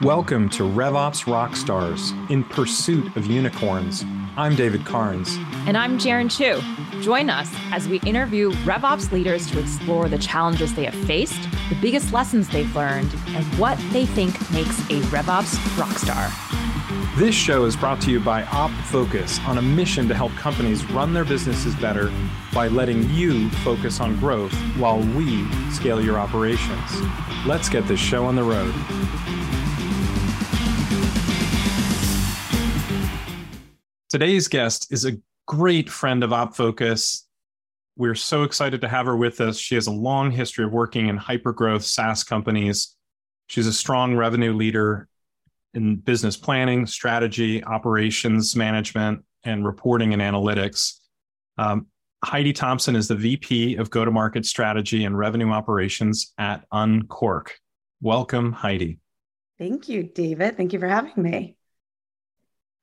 Welcome to RevOps Rockstars in Pursuit of Unicorns. I'm David Carnes. And I'm Jarin Chu. Join us as we interview RevOps leaders to explore the challenges they have faced, the biggest lessons they've learned, and what they think makes a RevOps rockstar. This show is brought to you by OpFocus on a mission to help companies run their businesses better by letting you focus on growth while we scale your operations. Let's get this show on the road. Today's guest is a great friend of OpFocus. We're so excited to have her with us. She has a long history of working in hypergrowth SaaS companies. She's a strong revenue leader in business planning, strategy, operations management, and reporting and analytics. Um, Heidi Thompson is the VP of Go to Market Strategy and Revenue Operations at Unqork. Welcome, Heidi. Thank you, David. Thank you for having me.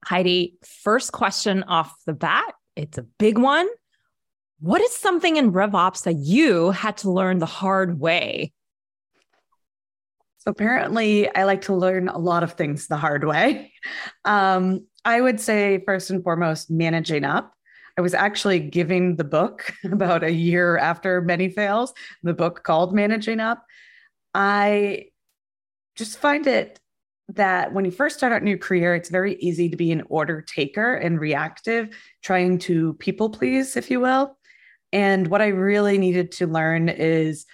Heidi, first question off the bat. It's a big one. What is something in RevOps that you had to learn the hard way? So apparently, I like to learn a lot of things the hard way. Um, I would say, first and foremost, managing up. I was actually giving the book about a year after many fails, the book called Managing Up. I just find it that when you first start out in your career, it's very easy to be an order taker and reactive, trying to people please, if you will. And what I really needed to learn is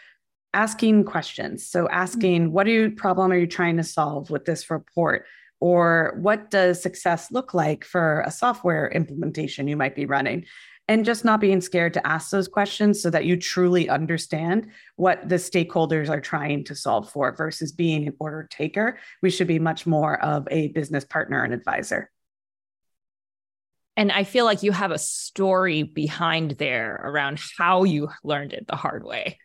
asking questions. So asking, mm-hmm. what are you, problem are you trying to solve with this report? Or what does success look like for a software implementation you might be running? And just not being scared to ask those questions so that you truly understand what the stakeholders are trying to solve for versus being an order taker. We should be much more of a business partner and advisor. And I feel like you have a story behind there around how you learned it the hard way.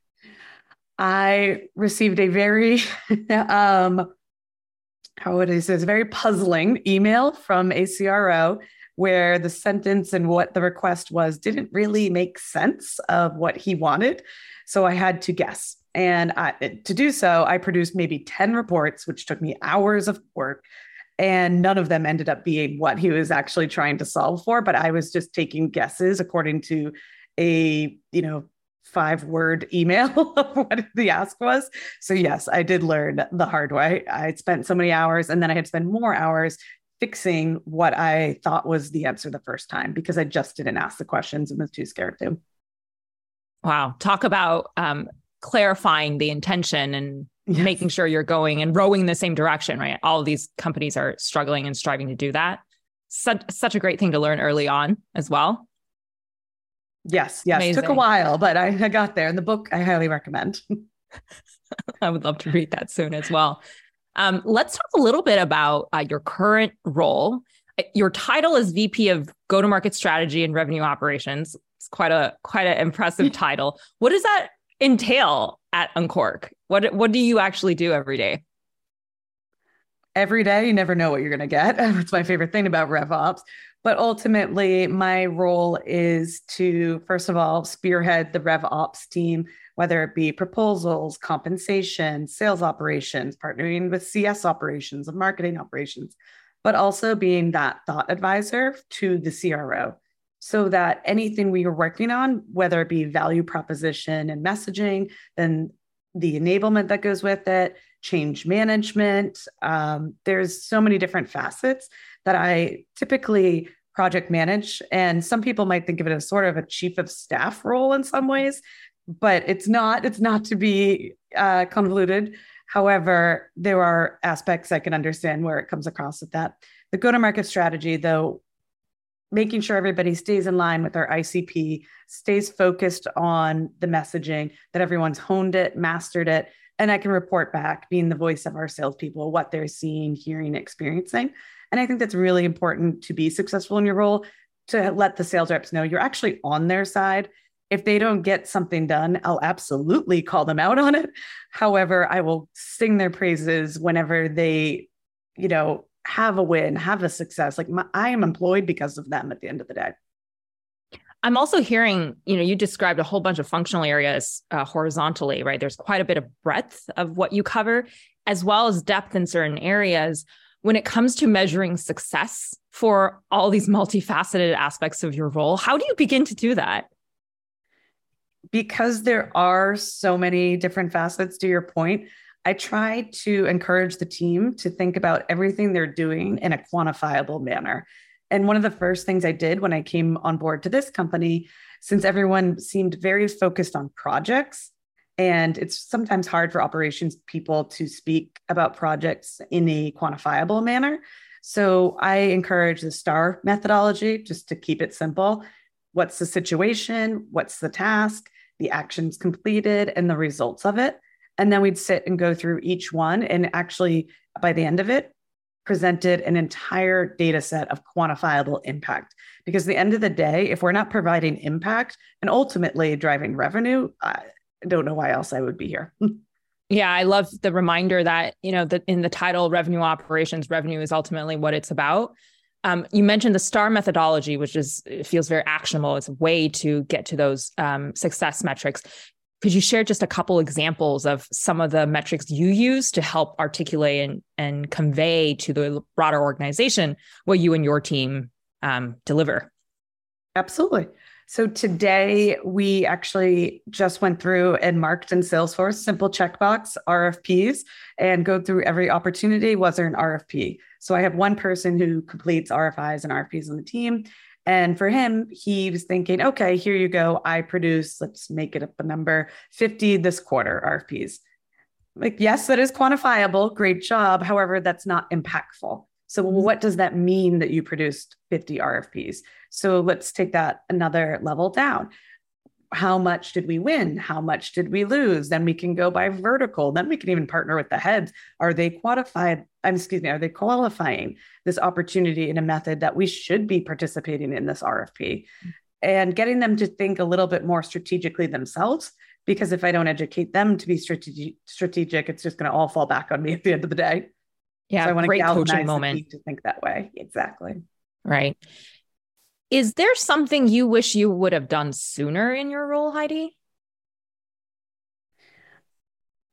I received a very um how would I say, a very puzzling email from a CRO where the sentence and what the request was didn't really make sense of what he wanted. So I had to guess. And I, to do so, I produced maybe 10 reports, which took me hours of work. And none of them ended up being what he was actually trying to solve for. But I was just taking guesses according to a, you know, five word email of what the ask was. So, yes, I did learn the hard way. I spent so many hours and then I had to spend more hours fixing what I thought was the answer the first time because I just didn't ask the questions and was too scared to. Wow. Talk about um, clarifying the intention and yes. making sure you're going and rowing in the same direction, right? All of these companies are struggling and striving to do that. Such, such a great thing to learn early on as well. Yes, yes. Amazing. Took a while, but I, I got there. And the book I highly recommend. I would love to read that soon as well. Um, let's talk a little bit about uh, your current role. Uh, your title is VP of Go to Market Strategy and Revenue Operations. It's quite a quite an impressive title. What does that entail at Unqork? What what do you actually do every day? Every day, you never know what you're going to get. It's my favorite thing about RevOps. But ultimately, my role is to, first of all, spearhead the RevOps team whether it be proposals, compensation, sales operations, partnering with CS operations and marketing operations, but also being that thought advisor to the CRO so that anything we are working on, whether it be value proposition and messaging, then the enablement that goes with it, change management. Um, there's so many different facets that I typically project manage. And some people might think of it as sort of a chief of staff role in some ways but it's not it's not to be uh, convoluted however there are aspects i can understand where it comes across with that the go to market strategy though making sure everybody stays in line with our icp stays focused on the messaging that everyone's honed it mastered it and i can report back being the voice of our salespeople what they're seeing hearing experiencing and i think that's really important to be successful in your role to let the sales reps know you're actually on their side if they don't get something done, I'll absolutely call them out on it. However, I will sing their praises whenever they, you know, have a win, have a success. Like my, I am employed because of them at the end of the day. I'm also hearing, you know, you described a whole bunch of functional areas uh, horizontally, right? There's quite a bit of breadth of what you cover, as well as depth in certain areas. When it comes to measuring success for all these multifaceted aspects of your role, how do you begin to do that? Because there are so many different facets to your point, I try to encourage the team to think about everything they're doing in a quantifiable manner. And one of the first things I did when I came on board to this company, since everyone seemed very focused on projects, and it's sometimes hard for operations people to speak about projects in a quantifiable manner. So I encourage the STAR methodology just to keep it simple. What's the situation? What's the task? The actions completed and the results of it. And then we'd sit and go through each one. And actually, by the end of it, presented an entire data set of quantifiable impact. Because the end of the day, if we're not providing impact and ultimately driving revenue, I don't know why else I would be here. yeah, I love the reminder that, you know, that in the title, revenue operations, revenue is ultimately what it's about. Um, you mentioned the STAR methodology, which is feels very actionable. It's a way to get to those um, success metrics. Could you share just a couple examples of some of the metrics you use to help articulate and, and convey to the broader organization what you and your team um, deliver? Absolutely. So today we actually just went through and marked in Salesforce simple checkbox RFPs and go through every opportunity. Was there an RFP? So I have one person who completes RFIs and RFPs on the team, and for him, he was thinking, okay, here you go. I produce, let's make it up a number, 50 this quarter RFPs. Like, yes, that is quantifiable. Great job. However, that's not impactful. So, mm-hmm. what does that mean that you produced 50 RFPs? So, let's take that another level down how much did we win? How much did we lose? Then we can go by vertical. Then we can even partner with the heads. Are they qualified? I'm excuse me, are they qualifying this opportunity in a method that we should be participating in this RFP? And getting them to think a little bit more strategically themselves. Because if I don't educate them to be strategic, strategic, it's just going to all fall back on me at the end of the day. Yeah, so I want great to coaching moment to think that way. Exactly. Right. Is there something you wish you would have done sooner in your role, Heidi?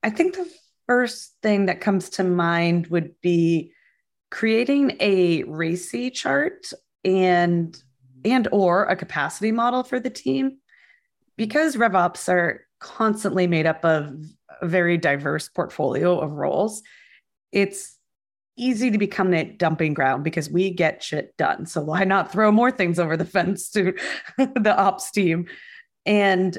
I think the first thing that comes to mind would be creating a RACI chart and and or a capacity model for the team because RevOps are constantly made up of a very diverse portfolio of roles. It's easy to become that dumping ground because we get shit done. So why not throw more things over the fence to the ops team? And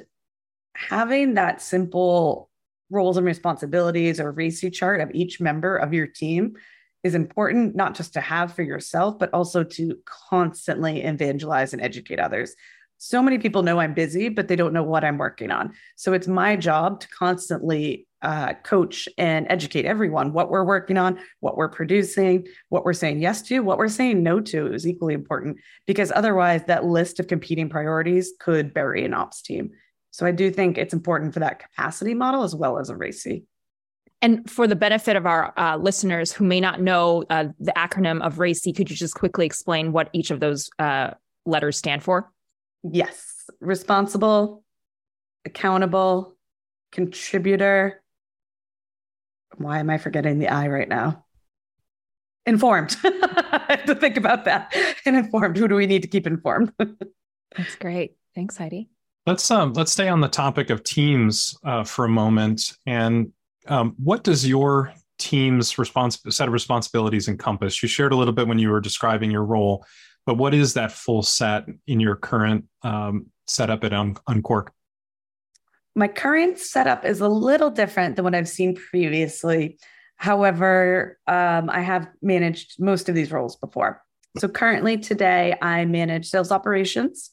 having that simple roles and responsibilities or RACI chart of each member of your team is important, not just to have for yourself, but also to constantly evangelize and educate others. So many people know I'm busy, but they don't know what I'm working on. So it's my job to constantly uh, coach and educate everyone what we're working on, what we're producing, what we're saying yes to, what we're saying no to is equally important because otherwise that list of competing priorities could bury an ops team. So I do think it's important for that capacity model as well as a RACI. And for the benefit of our uh, listeners who may not know uh, the acronym of RACI, could you just quickly explain what each of those uh, letters stand for? Yes, responsible, accountable, contributor, why am I forgetting the I right now? Informed. I have to think about that. And informed. Who do we need to keep informed? That's great. Thanks, Heidi. Let's um let's stay on the topic of teams uh, for a moment. And um, what does your team's response set of responsibilities encompass? You shared a little bit when you were describing your role, but what is that full set in your current um, setup at Un- Unqork? My current setup is a little different than what I've seen previously. However, um, I have managed most of these roles before. So currently, today, I manage sales operations,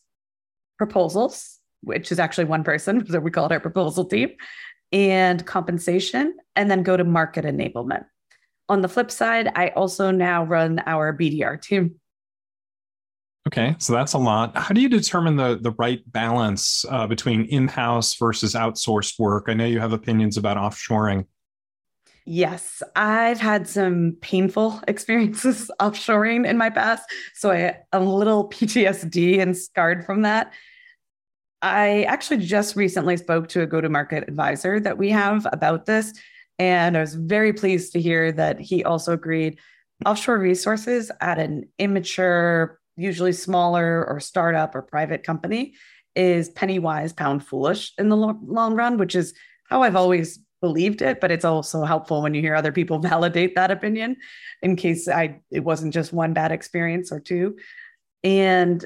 proposals, which is actually one person, so we call it our proposal team, and compensation, and then go to market enablement. On the flip side, I also now run our BDR team. Okay, so that's a lot. How do you determine the the right balance uh, between in house versus outsourced work? I know you have opinions about offshoring. Yes, I've had some painful experiences offshoring in my past, so I am a little PTSD and scarred from that. I actually just recently spoke to a go to market advisor that we have about this. And I was very pleased to hear that he also agreed offshore resources at an immature, usually smaller or startup or private company is penny wise, pound foolish in the long run, which is how I've always believed it. But it's also helpful when you hear other people validate that opinion in case I it wasn't just one bad experience or two. And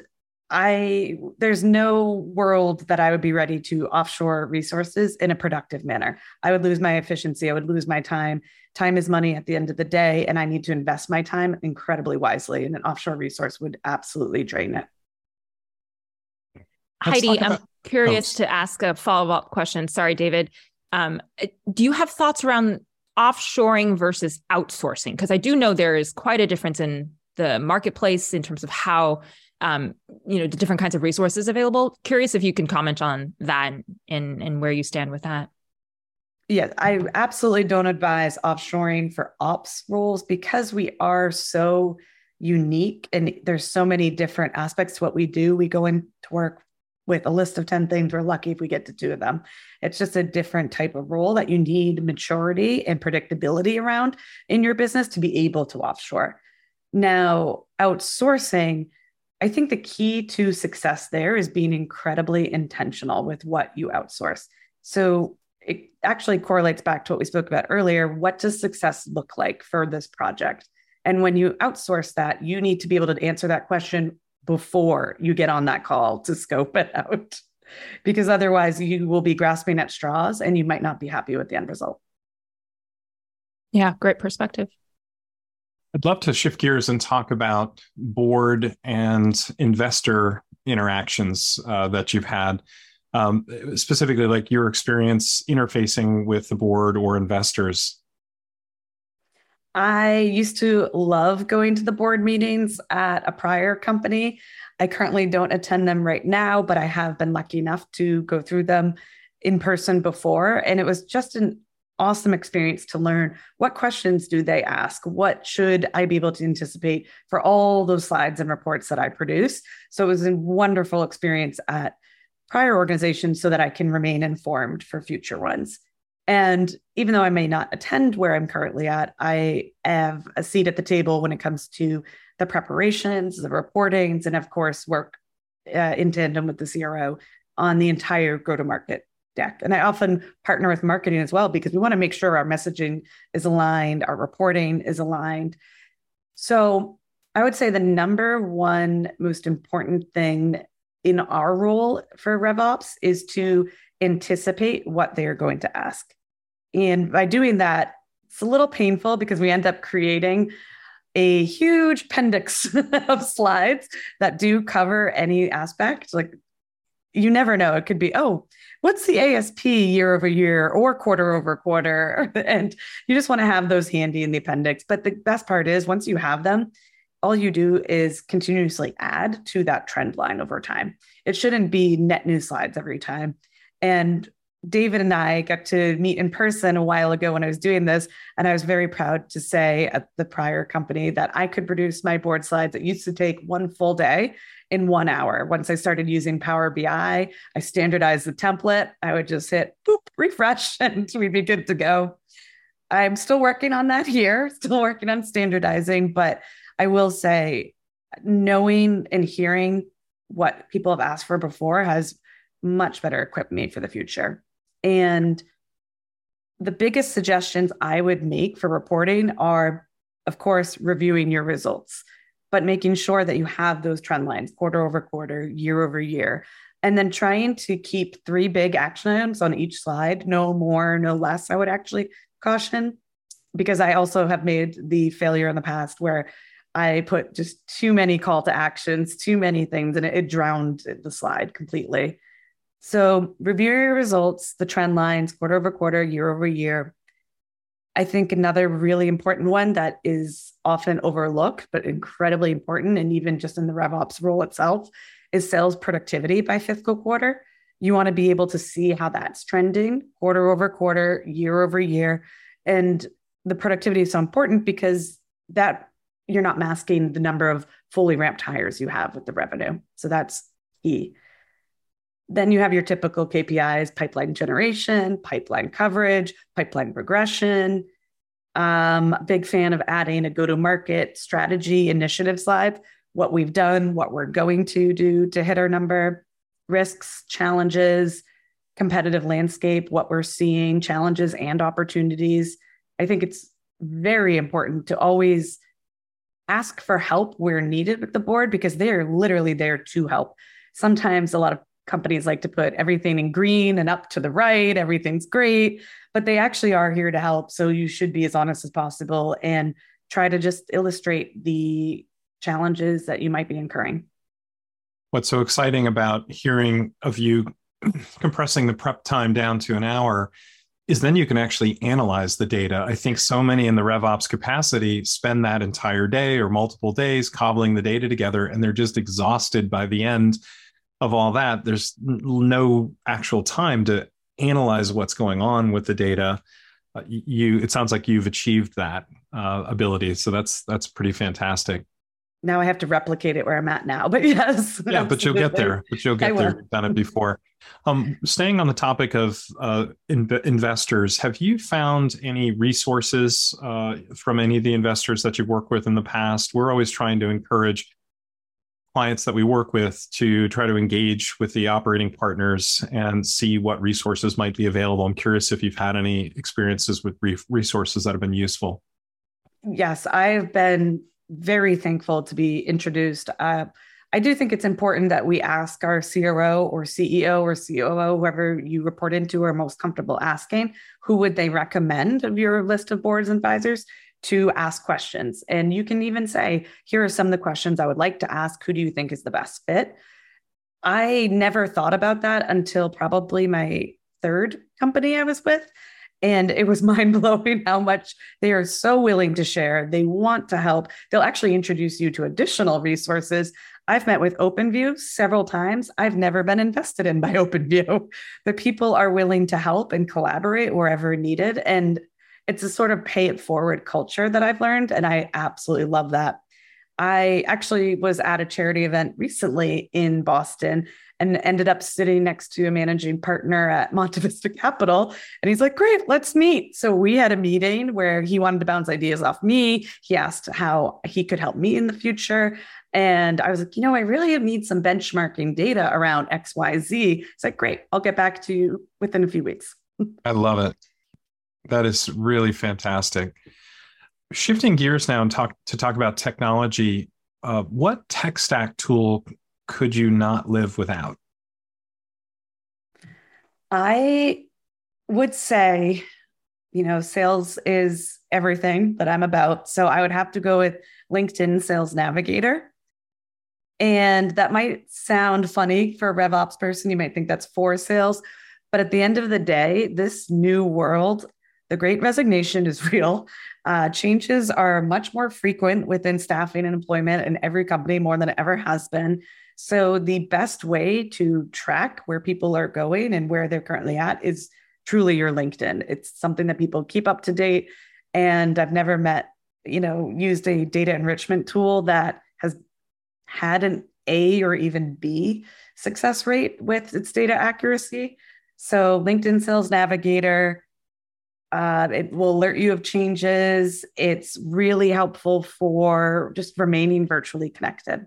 I there's no world that I would be ready to offshore resources in a productive manner. I would lose my efficiency, I would lose my time. Time is money at the end of the day and I need to invest my time incredibly wisely and an offshore resource would absolutely drain it. Let's Heidi, I'm curious oh. to ask a follow-up question. Sorry, David. Um, do you have thoughts around offshoring versus outsourcing? Because I do know there is quite a difference in the marketplace in terms of how um, you know the different kinds of resources available. Curious if you can comment on that and and where you stand with that. Yeah, I absolutely don't advise offshoring for ops roles because we are so unique and there's so many different aspects to what we do. We go into work with a list of 10 things. We're lucky if we get to two of them. It's just a different type of role that you need maturity and predictability around in your business to be able to offshore. Now, outsourcing, I think the key to success there is being incredibly intentional with what you outsource. So actually correlates back to what we spoke about earlier. What does success look like for this project? And when you outsource that, you need to be able to answer that question before you get on that call to scope it out. Because otherwise, you will be grasping at straws and you might not be happy with the end result. Yeah, great perspective. I'd love to shift gears and talk about board and investor interactions uh, that you've had. Um, specifically, like your experience interfacing with the board or investors. I used to love going to the board meetings at a prior company. I currently don't attend them right now, but I have been lucky enough to go through them in person before. And it was just an awesome experience to learn what questions do they ask what should i be able to anticipate for all those slides and reports that i produce so it was a wonderful experience at prior organizations so that i can remain informed for future ones and even though i may not attend where i'm currently at i have a seat at the table when it comes to the preparations the reportings and of course work uh, in tandem with the cro on the entire go to market deck. And I often partner with marketing as well because we want to make sure our messaging is aligned, our reporting is aligned. So I would say the number one most important thing in our role for RevOps is to anticipate what they're going to ask. And by doing that, it's a little painful because we end up creating a huge appendix of slides that do cover any aspect. Like you never know. It could be, oh, what's the ASP year over year or quarter over quarter? and you just want to have those handy in the appendix. But the best part is once you have them, all you do is continuously add to that trend line over time. It shouldn't be net new slides every time. And David and I got to meet in person a while ago when I was doing this. And I was very proud to say at the prior company that I could produce my board slides. It used to take one full day in one hour. Once I started using Power BI, I standardized the template. I would just hit boop, refresh, and we'd be good to go. I'm still working on that here, still working on standardizing, but I will say, knowing and hearing what people have asked for before has much better equipped me for the future. And the biggest suggestions I would make for reporting are, of course, reviewing your results, but making sure that you have those trend lines quarter over quarter, year over year. And then trying to keep three big action items on each slide, no more, no less. I would actually caution because I also have made the failure in the past where I put just too many call to actions, too many things, and it, it drowned the slide completely. So review your results, the trend lines, quarter over quarter, year over year. I think another really important one that is often overlooked, but incredibly important, and even just in the RevOps role itself, is sales productivity by fiscal quarter. You want to be able to see how that's trending quarter over quarter, year over year. And the productivity is so important because that you're not masking the number of fully ramped hires you have with the revenue. So that's key. Then you have your typical KPIs pipeline generation, pipeline coverage, pipeline progression. Um, big fan of adding a go to market strategy initiative slide, what we've done, what we're going to do to hit our number, risks, challenges, competitive landscape, what we're seeing, challenges and opportunities. I think it's very important to always ask for help where needed with the board because they're literally there to help. Sometimes a lot of companies like to put everything in green and up to the right, everything's great, but they actually are here to help. So you should be as honest as possible and try to just illustrate the challenges that you might be incurring. What's so exciting about hearing of you compressing the prep time down to an hour is then you can actually analyze the data. I think so many in the RevOps capacity spend that entire day or multiple days cobbling the data together, and they're just exhausted by the end of all that. There's no actual time to analyze what's going on with the data. Uh, you, it sounds like you've achieved that uh, ability, so that's that's pretty fantastic now I have to replicate it where I'm at now. But yes. Yeah, but you'll get there. But you'll get there. You've done it before. Um, staying on the topic of uh, in- investors, have you found any resources uh, from any of the investors that you've worked with in the past? We're always trying to encourage clients that we work with to try to engage with the operating partners and see what resources might be available. I'm curious if you've had any experiences with resources that have been useful. Yes, I've been very thankful to be introduced. Uh, I do think it's important that we ask our CRO or CEO or COO, whoever you report into, are most comfortable asking, who would they recommend of your list of boards and advisors to ask questions? And you can even say, here are some of the questions I would like to ask. Who do you think is the best fit? I never thought about that until probably my third company I was with. And it was mind blowing how much they are so willing to share. They want to help. They'll actually introduce you to additional resources. I've met with OpenView several times. I've never been invested in by OpenView, but people are willing to help and collaborate wherever needed. And it's a sort of pay it forward culture that I've learned. And I absolutely love that. I actually was at a charity event recently in Boston and ended up sitting next to a managing partner at Monte Vista Capital. And he's like, Great, let's meet. So we had a meeting where he wanted to bounce ideas off me. He asked how he could help me in the future. And I was like, you know, I really need some benchmarking data around XYZ. He's like, Great, I'll get back to you within a few weeks. I love it. That is really fantastic. Shifting gears now and talk to talk about technology. Uh, what tech stack tool could you not live without? I would say, you know, sales is everything that I'm about. So I would have to go with LinkedIn Sales Navigator. And that might sound funny for a RevOps person. You might think that's for sales. But at the end of the day, this new world, the great resignation is real. Uh, changes are much more frequent within staffing and employment in every company more than it ever has been. So, the best way to track where people are going and where they're currently at is truly your LinkedIn. It's something that people keep up to date. And I've never met, you know, used a data enrichment tool that has had an A or even B success rate with its data accuracy. So, LinkedIn Sales Navigator, uh, it will alert you of changes. It's really helpful for just remaining virtually connected.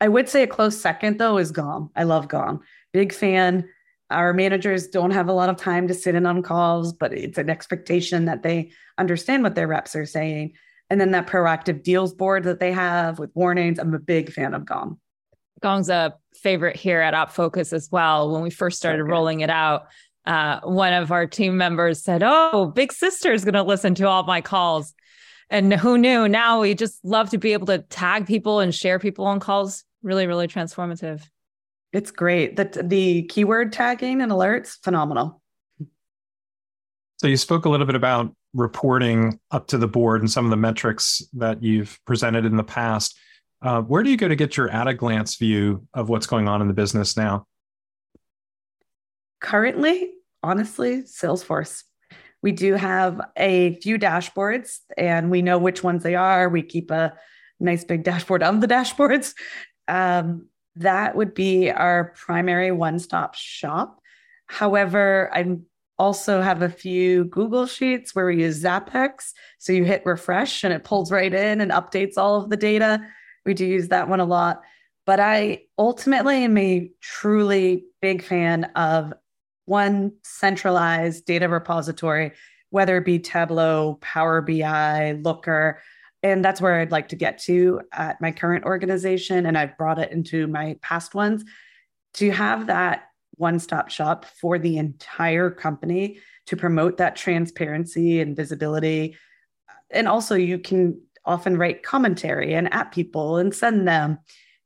I would say a close second though is Gong. I love Gong. Big fan. Our managers don't have a lot of time to sit in on calls, but it's an expectation that they understand what their reps are saying. And then that proactive deals board that they have with warnings. I'm a big fan of Gong. Gong's a favorite here at OpFocus as well. When we first started okay. rolling it out, uh, one of our team members said, Oh, Big Sister is going to listen to all my calls. And who knew? Now we just love to be able to tag people and share people on calls really, really transformative. It's great. The, the keyword tagging and alerts, phenomenal. So you spoke a little bit about reporting up to the board and some of the metrics that you've presented in the past. Uh, where do you go to get your at a glance view of what's going on in the business now? Currently, honestly, Salesforce. We do have a few dashboards and we know which ones they are. We keep a nice big dashboard of the dashboards um, that would be our primary one stop shop. However, I also have a few Google Sheets where we use Zapex. So you hit refresh and it pulls right in and updates all of the data. We do use that one a lot. But I ultimately am a truly big fan of one centralized data repository, whether it be Tableau, Power BI, Looker. And that's where I'd like to get to at my current organization. And I've brought it into my past ones to have that one stop shop for the entire company to promote that transparency and visibility. And also, you can often write commentary and at people and send them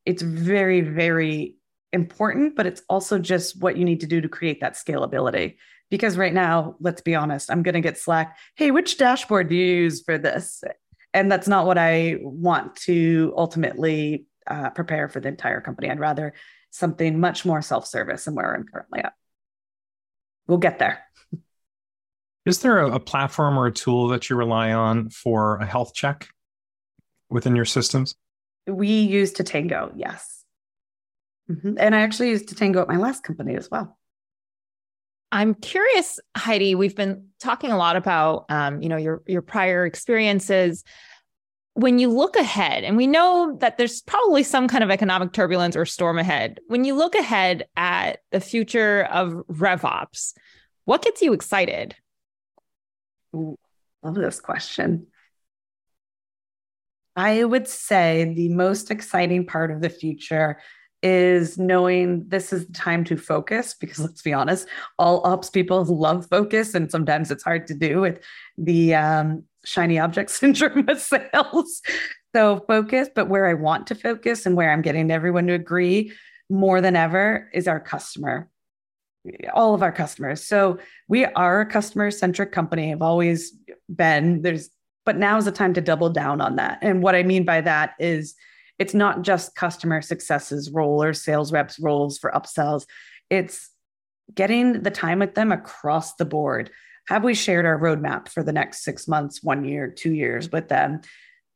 it's very, very important, but it's also just what you need to do to create that scalability. Because right now, let's be honest, I'm going to get Slack. Hey, which dashboard do you use for this? And that's not what I want to ultimately uh, prepare for the entire company. I'd rather something much more self service than where I'm currently at. We'll get there. Is there a, a platform or a tool that you rely on for a health check within your systems? We use Tatango, yes. Mm-hmm. And I actually used to tango at my last company as well. I'm curious, Heidi. We've been talking a lot about, um, you know, your your prior experiences. When you look ahead, and we know that there's probably some kind of economic turbulence or storm ahead. When you look ahead at the future of RevOps, what gets you excited? Ooh, love this question. I would say the most exciting part of the future is knowing this is the time to focus because let's be honest, all ops people love focus, and sometimes it's hard to do with the um, shiny object syndrome of sales. So focus, but where I want to focus and where I'm getting everyone to agree more than ever is our customer all of our customers. So we are a customer centric company. Have always been. There's but now is the time to double down on that. And what I mean by that is it's not just customer successes role or sales reps roles for upsells. It's getting the time with them across the board. Have we shared our roadmap for the next six months, one year, two years with them?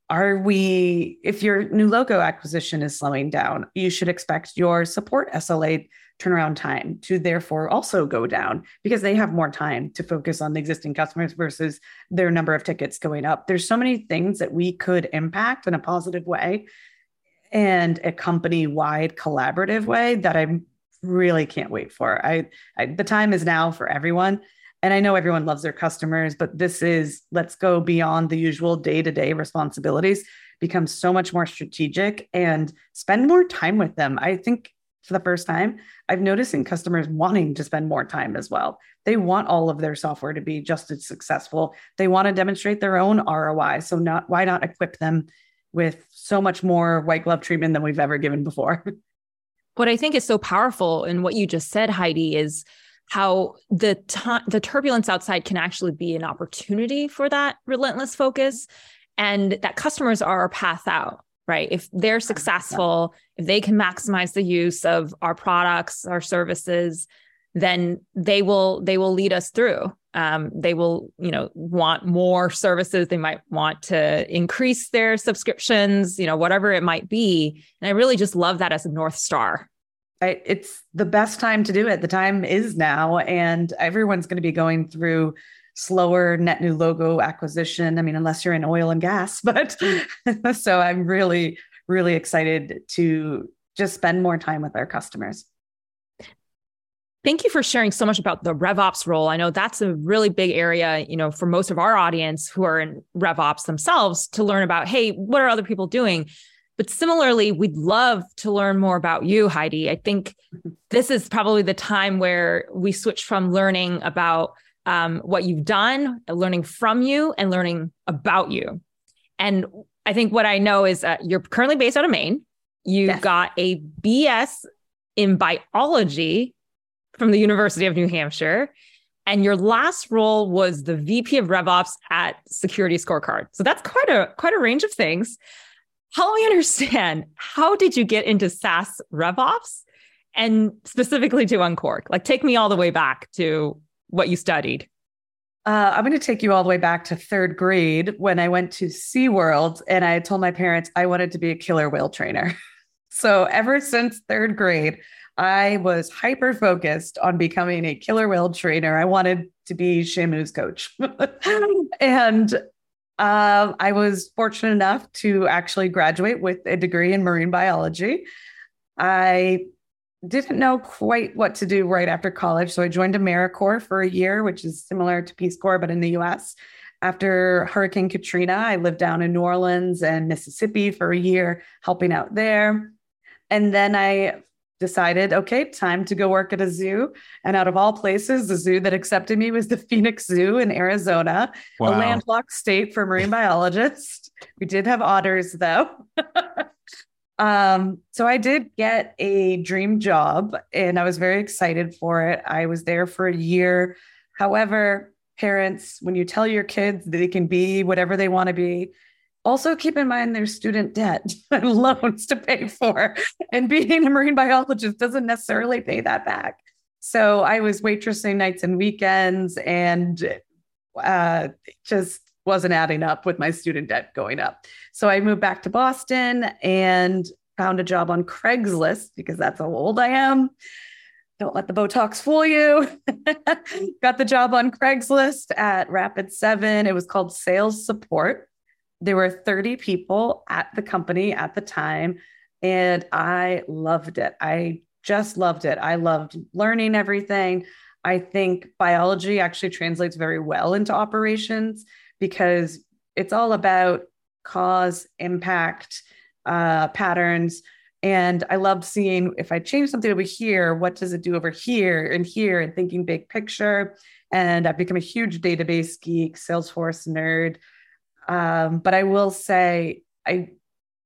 Are we, if your new logo acquisition is slowing down, you should expect your support SLA turnaround time to therefore also go down because they have more time to focus on the existing customers versus their number of tickets going up. There's so many things that we could impact in a positive way and a company wide collaborative way that I really can't wait for. I, I the time is now for everyone. And I know everyone loves their customers, but this is let's go beyond the usual day to day responsibilities, become so much more strategic and spend more time with them. I think for the first time, I've noticing customers wanting to spend more time as well. They want all of their software to be just as successful. They want to demonstrate their own ROI. So not why not equip them with so much more white glove treatment than we've ever given before. What I think is so powerful in what you just said, Heidi, is how the t- the turbulence outside can actually be an opportunity for that relentless focus and that customers are our path out right? If they're successful, if they can maximize the use of our products, our services, then they will they will lead us through. Um, they will, you know, want more services. They might want to increase their subscriptions, you know, whatever it might be. And I really just love that as a north star. I, it's the best time to do it. The time is now, and everyone's going to be going through slower net new logo acquisition. I mean, unless you're in oil and gas, but so I'm really, really excited to just spend more time with our customers. Thank you for sharing so much about the RevOps role. I know that's a really big area, you know, for most of our audience who are in RevOps themselves to learn about, hey, what are other people doing? But similarly, we'd love to learn more about you, Heidi. I think this is probably the time where we switch from learning about um, what you've done, learning from you, and learning about you. And I think what I know is uh, you're currently based out of Maine. You yes. got a BS in biology from the University of New Hampshire. And your last role was the VP of RevOps at SecurityScorecard. So that's quite a quite a range of things. Help me understand how did you get into SaaS RevOps and specifically to Unqork? Like take me all the way back to what you studied? Uh, I'm going to take you all the way back to third grade when I went to SeaWorld and I told my parents I wanted to be a killer whale trainer. So ever since third grade, I was hyper focused on becoming a killer whale trainer. I wanted to be Shamu's coach. and uh, I was fortunate enough to actually graduate with a degree in marine biology. I didn't know quite what to do right after college. So I joined AmeriCorps for a year, which is similar to Peace Corps, but in the US. After Hurricane Katrina, I lived down in New Orleans and Mississippi for a year, helping out there. And then I decided, okay, time to go work at a zoo. And out of all places, the zoo that accepted me was the Phoenix Zoo in Arizona, wow. a landlocked state for marine biologists. We did have otters though. um, so I did get a dream job and I was very excited for it. I was there for a year. However, parents, when you tell your kids that they can be whatever they want to be, also keep in mind there's student debt and loans to pay for. And being a marine biologist doesn't necessarily pay that back. So I was waitressing nights and weekends and uh, just wasn't adding up with my student debt going up. So I moved back to Boston and found a job on Craigslist because that's how old I am. Don't let the Botox fool you. Got the job on Craigslist at Rapid7. It was called sales support there were 30 people at the company at the time, and I loved it. I just loved it. I loved learning everything. I think biology actually translates very well into operations because it's all about cause, impact, uh, patterns. And I loved seeing if I change something over here, what does it do over here and here, and thinking big picture. And I've become a huge database geek, Salesforce nerd. Um, but I will say, I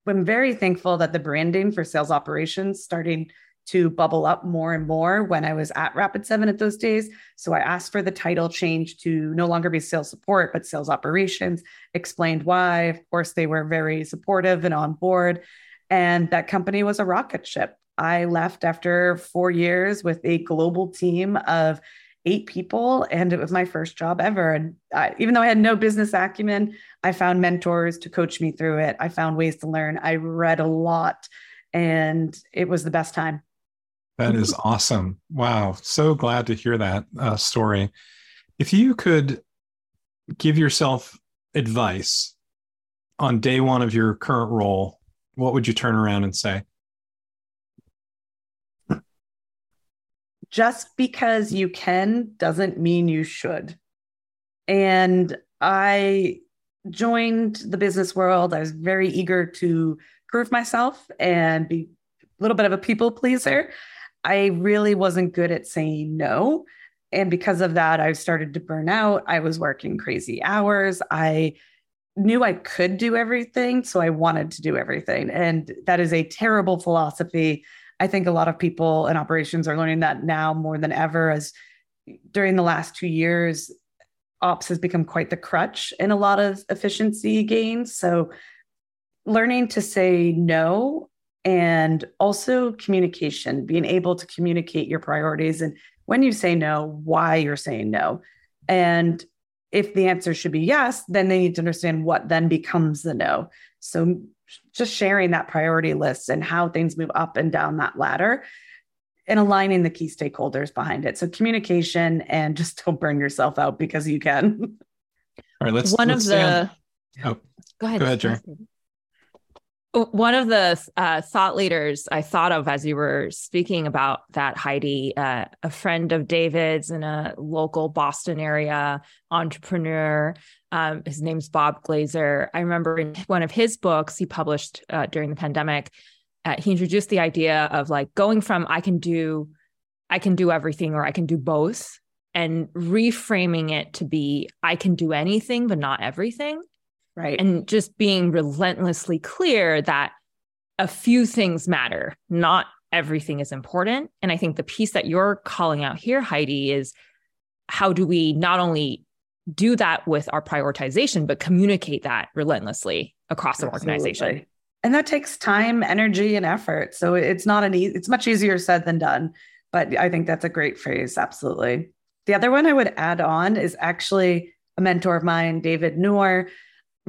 am very thankful that the branding for sales operations starting to bubble up more and more when I was at Rapid7 at those days. So I asked for the title change to no longer be sales support, but sales operations, explained why. Of course, they were very supportive and on board. And that company was a rocket ship. I left after four years with a global team of eight people and it was my first job ever. And I, even though i had no business acumen i found mentors to coach me through it. I found ways to learn. I read a lot and it was the best time. That is awesome. Wow. So glad to hear that uh, story. If you could give yourself advice on day one of your current role what would you turn around and say just because you can doesn't mean you should. And I joined the business world. I was very eager to prove myself and be a little bit of a people pleaser. I really wasn't good at saying no. And because of that, I started to burn out. I was working crazy hours. I knew I could do everything. So I wanted to do everything. And that is a terrible philosophy I think a lot of people in operations are learning that now more than ever, as during the last two years, ops has become quite the crutch in a lot of efficiency gains. So, learning to say no and also communication, being able to communicate your priorities and when you say no, why you're saying no. And if the answer should be yes, then they need to understand what then becomes the no. So just sharing that priority list and how things move up and down that ladder and aligning the key stakeholders behind it. So communication and just don't burn yourself out because you can. All right, let's one let's of the oh, go ahead. Go ahead, Jerry. One of the uh, thought leaders I thought of as you were speaking about that, Heidi, uh, a friend of David's in a local Boston area entrepreneur. Um, his name's Bob Glazer. I remember in one of his books he published uh, during the pandemic, uh, he introduced the idea of like going from I can do, I can do everything or I can do both, and reframing it to be I can do anything but not everything Right. And just being relentlessly clear that a few things matter, not everything is important. And I think the piece that you're calling out here, Heidi, is how do we not only do that with our prioritization, but communicate that relentlessly across the organization. And that takes time, energy, and effort. So it's not an easy, it's much easier said than done. But I think that's a great phrase. Absolutely. The other one I would add on is actually a mentor of mine, David Noor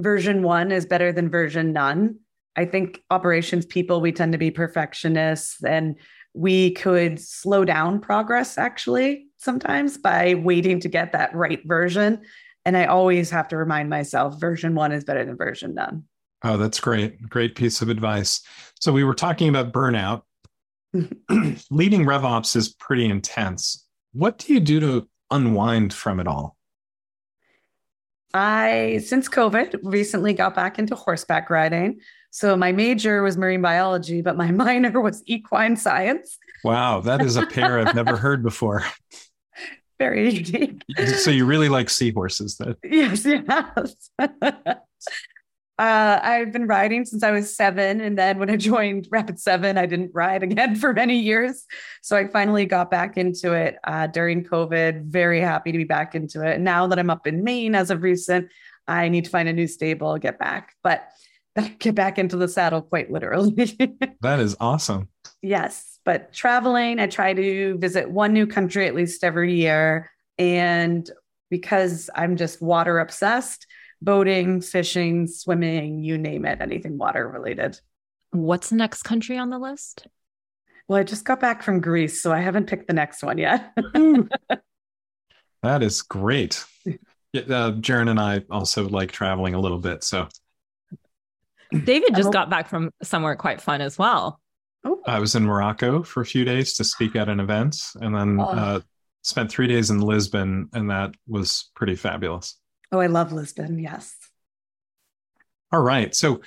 version one is better than version none. I think operations people, we tend to be perfectionists and we could slow down progress actually sometimes by waiting to get that right version. And I always have to remind myself version one is better than version none. Oh, that's great. Great piece of advice. So we were talking about burnout. Leading RevOps is pretty intense. What do you do to unwind from it all? I, since COVID, recently got back into horseback riding. So my major was marine biology, but my minor was equine science. Wow, that is a pair I've never heard before. Very unique. So you really like seahorses then? Yes, yes. Uh, I've been riding since I was seven. And then when I joined Rapid7, I didn't ride again for many years. So I finally got back into it uh, during COVID. Very happy to be back into it. Now that I'm up in Maine as of recent, I need to find a new stable, get back, but get back into the saddle quite literally. that is awesome. Yes. But traveling, I try to visit one new country at least every year. And because I'm just water obsessed, boating, fishing, swimming, you name it, anything water related. What's the next country on the list? Well, I just got back from Greece, so I haven't picked the next one yet. that is great. Yeah, uh, Jarin and I also like traveling a little bit. So David just got back from somewhere quite fun as well. Oh. I was in Morocco for a few days to speak at an event and then oh. uh, spent three days in Lisbon, and that was pretty fabulous. Oh, I love Lisbon. Yes. All right. So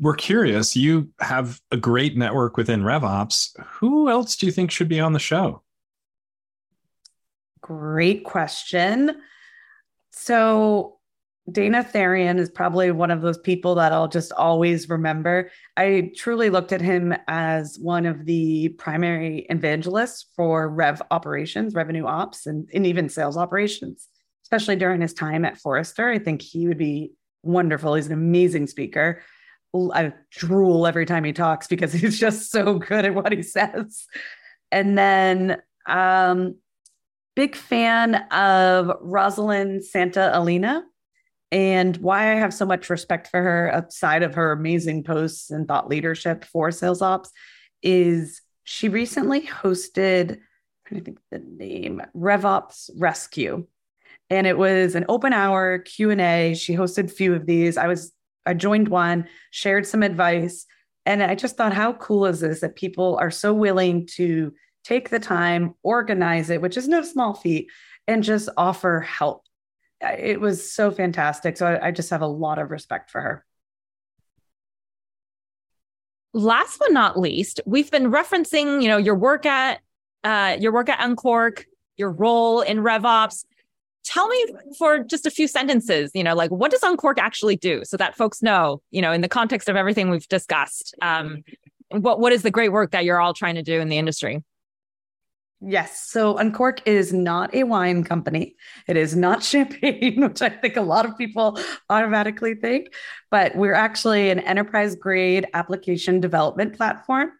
we're curious. You have a great network within RevOps. Who else do you think should be on the show? Great question. So Dana Therrien is probably one of those people that I'll just always remember. I truly looked at him as one of the primary evangelists for Rev operations, revenue ops, and, and even sales operations especially during his time at Forrester. I think he would be wonderful. He's an amazing speaker. I drool every time he talks because he's just so good at what he says. And then, um, big fan of Rosalyn Santa Elena. And why I have so much respect for her outside of her amazing posts and thought leadership for sales ops is she recently hosted, i think the name, RevOps Rescue and it was an open hour q&a she hosted a few of these. I was i joined one shared some advice. And i just thought how cool is this that people are so willing to take the time organize it which is no small feat and just offer help. It was so fantastic. So I, I just have a lot of respect for her. Last but not least we've been referencing you know your work at uh, your work at unqork your role in revops tell me for just a few sentences, you know, like what does Unqork actually do so that folks know, you know, in the context of everything we've discussed, um, what, what is the great work that you're all trying to do in the industry? Yes. So Unqork is not a wine company. It is not champagne, which I think a lot of people automatically think, but we're actually an enterprise grade application development platform.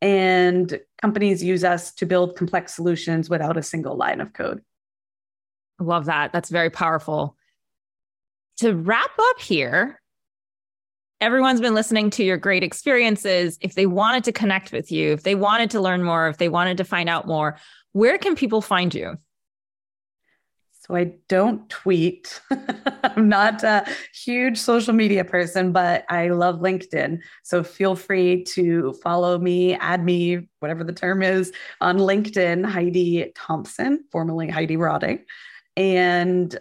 And companies use us to build complex solutions without a single line of code. Love that. That's very powerful. To wrap up here, everyone's been listening to your great experiences. If they wanted to connect with you, if they wanted to learn more, if they wanted to find out more, where can people find you? So I don't tweet. I'm not a huge social media person, but I love LinkedIn. So feel free to follow me, add me, whatever the term is, on LinkedIn, Heidi Thompson, formerly Heidi Roding. And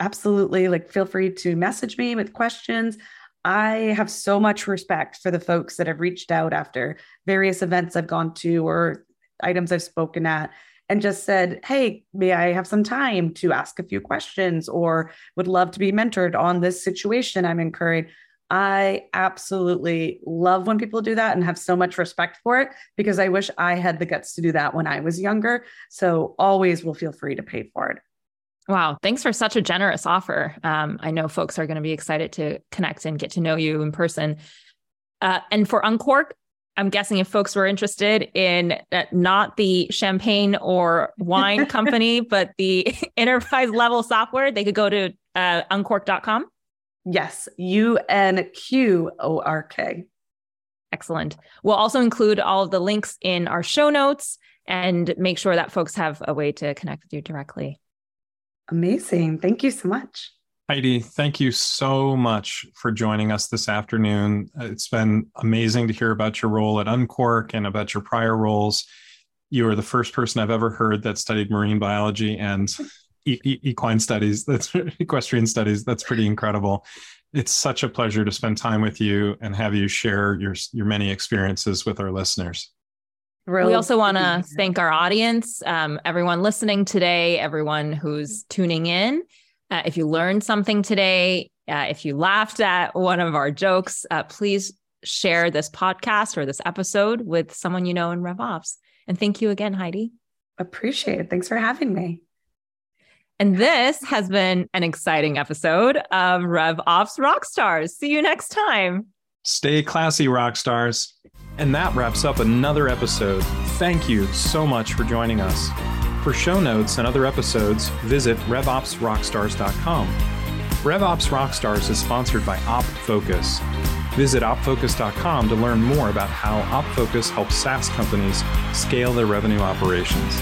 absolutely, like, feel free to message me with questions. I have so much respect for the folks that have reached out after various events I've gone to or items I've spoken at and just said, Hey, may I have some time to ask a few questions or would love to be mentored on this situation I'm incurring. I absolutely love when people do that and have so much respect for it because I wish I had the guts to do that when I was younger. So always will feel free to pay for it. Wow. Thanks for such a generous offer. Um, I know folks are going to be excited to connect and get to know you in person. Uh, and for Unqork, I'm guessing if folks were interested in uh, not the champagne or wine company, but the enterprise level software, they could go to uh, unqork.com. Yes, U N Q O R K. Excellent. We'll also include all of the links in our show notes and make sure that folks have a way to connect with you directly. Amazing. Thank you so much. Heidi, thank you so much for joining us this afternoon. Uh, it's been amazing to hear about your role at Unqork and about your prior roles. You are the first person I've ever heard that studied marine biology and equine studies. That's equestrian studies. That's pretty incredible. It's such a pleasure to spend time with you and have you share your your many experiences with our listeners. We also want to thank our audience, um, everyone listening today, everyone who's tuning in. Uh, if you learned something today, uh, if you laughed at one of our jokes, uh, please share this podcast or this episode with someone you know in RevOps. And thank you again, Heidi. Appreciate it. Thanks for having me. And this has been an exciting episode of RevOps Rockstars. See you next time. Stay classy, rock stars. And that wraps up another episode. Thank you so much for joining us. For show notes and other episodes, visit RevOpsRockstars.com. RevOps Rockstars is sponsored by OpFocus. Visit opfocus.com to learn more about how OpFocus helps SaaS companies scale their revenue operations.